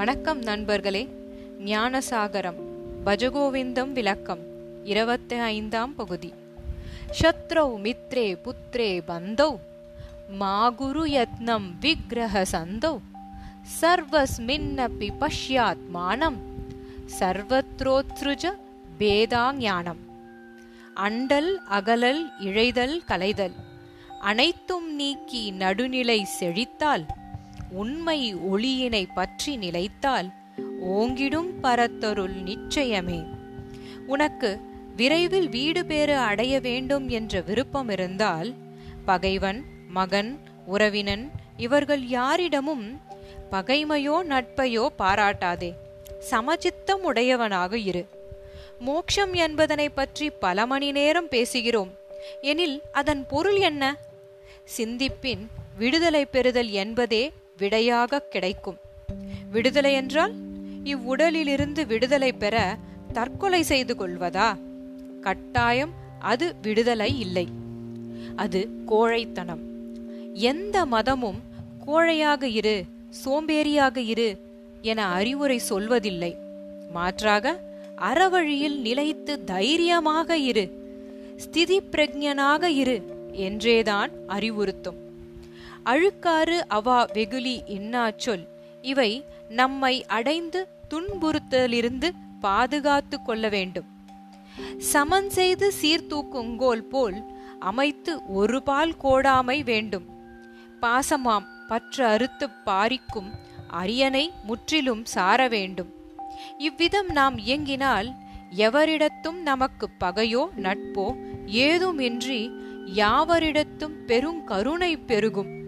வணக்கம் நண்பர்களே. ஞானசாகரம் பஜகோவிந்தம் விளக்கம் இருபத்தி ஐந்தாம் பகுதி. சத்ரௌ மித்ரே புத்ரே பந்தௌ மாகுரு யத்னம் விக்கிரக சந்தௌ சர்வஸ்மின்னபி பஷ்யாத்மானம் சர்வத்ரோத்ருஜ பேதாஞானம் அண்டல் அகலல் இழைதல் கலைதல் அனைத்தும் நீக்கி நடுநிலை செழித்தால் உண்மை ஒளியினை பற்றி நிலைத்தால் ஓங்கிடும் பரத்தொருள் நிச்சயமே. உனக்கு விரைவில் வீடு பேறு அடைய வேண்டும் என்ற விருப்பம் இருந்தால் பகைவன் மகன் உறவினன் இவர்கள் யாரிடமும் பகைமையோ நட்பையோ பாராட்டாதே. சமச்சித்தம் உடையவனாக இரு. மோக்ஷம் என்பதனை பற்றி பல மணி நேரம் பேசுகிறோம். எனில் அதன் பொருள் என்ன? சிந்திப்பின் விடுதலை பெறுதல் என்பதே விடையாக கிடைக்கும். விடுதலை என்றால் இவ்வுடலிலிருந்து விடுதலை பெற தற்கொலை செய்து கொள்வதா? கட்டாயம் அது விடுதலை இல்லை. அது கோழைத்தனம். எந்த மதமும் கோழையாக இரு சோம்பேறியாக இரு என அறிவுரை சொல்வதில்லை. மாற்றாக அறவழியில் நிலைத்து தைரியமாக இரு ஸ்திதி பிரஜனாக இரு என்றேதான் அறிவுறுத்தும். அழுக்காறு அவா வெகுளி இன்னாச்சொல் இவை நம்மை அடைந்து துன்புறுத்தலிருந்து பாதுகாத்து கொள்ள வேண்டும். சமன் செய்து சீர்தூக்குங்கோல் போல் அமைத்து ஒரு பால் கோடாமை வேண்டும். பாசமாம் பற்று அறுத்து பாரிக்கும் அரியனை முற்றிலும் சார வேண்டும். இவ்விதம் நாம் இயங்கினால் எவரிடத்தும் நமக்கு பகையோ நட்போ ஏதுமின்றி யாவரிடத்தும் பெருங்கருணை பெருகும்.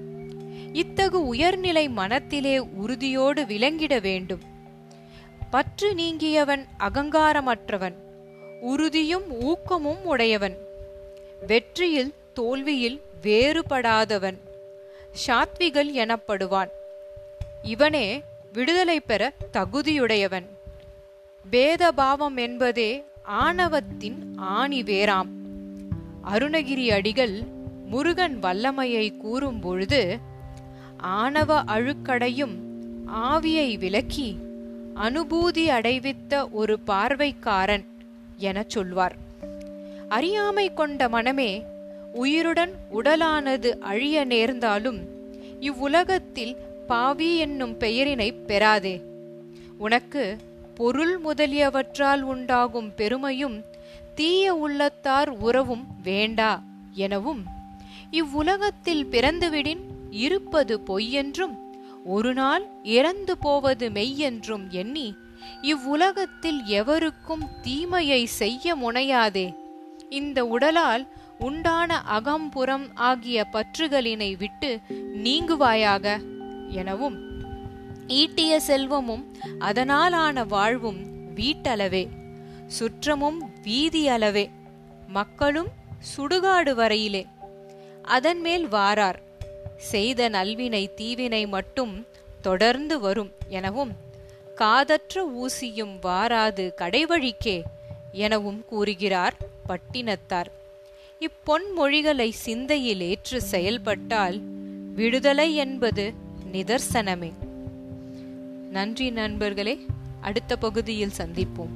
இத்தகு உயர்நிலை மனத்திலே உறுதியோடு விளங்கிட வேண்டும். பற்று நீங்கியவன் அகங்காரமற்றவன் உறுதியும் ஊக்கமும் உடையவன் வெற்றியில் தோல்வியில் வேறுபடாதவன் சாத்விகள் எனப்படுவான். இவனே விடுதலை பெற தகுதியுடையவன். பேதபாவம் என்பதே ஆணவத்தின் ஆணி வேறாம். அருணகிரி அடிகள் முருகன் வல்லமையை கூறும் பொழுது ஆணவ அழுக்கடையும் ஆவியை விலக்கி அனுபூதி அடைவித்த ஒரு பார்வைக்காரன் எனச் சொல்வார். அறியாமை கொண்ட மனமே உயிருடன் உடலானது அழிய நேர்ந்தாலும் இவ்வுலகத்தில் பாவி என்னும் பெயரினை பெறாதே. உனக்கு பொருள் முதலியவற்றால் உண்டாகும் பெருமையும் தீய உள்ளத்தார் உறவும் வேண்டா எனவும் இவ்வுலகத்தில் பிறந்துவிடின் இருப்பது பொய்யென்றும் ஒரு நாள் இறந்து போவது மெய்யென்றும் எண்ணி இவ்வுலகத்தில் எவருக்கும் தீமையை செய்ய முனையாதே. இந்த உடலால் உண்டான அகம்புறம் ஆகிய பற்றுகளினை விட்டு நீங்குவாயாக. எனவும் ஈட்டிய செல்வமும் அதனாலான வாழ்வும் வீட்டளவே சுற்றமும் வீதி அளவே மக்களும் சுடுகாடு வரையிலே அதன் மேல் வாரார். செய்த நல்வினை தீவினை மட்டும் தொடர்ந்து வரும் எனவும் காதற்ற ஊசியும் வாராது கடைவழிக்கே எனவும் கூறுகிறார் பட்டினத்தார். இப்பொன்மொழிகளை சிந்தையில் ஏற்று செயல்பட்டால் விடுதலை என்பது நிதர்சனமே. நன்றி நண்பர்களே அடுத்த பகுதியில் சந்திப்போம்.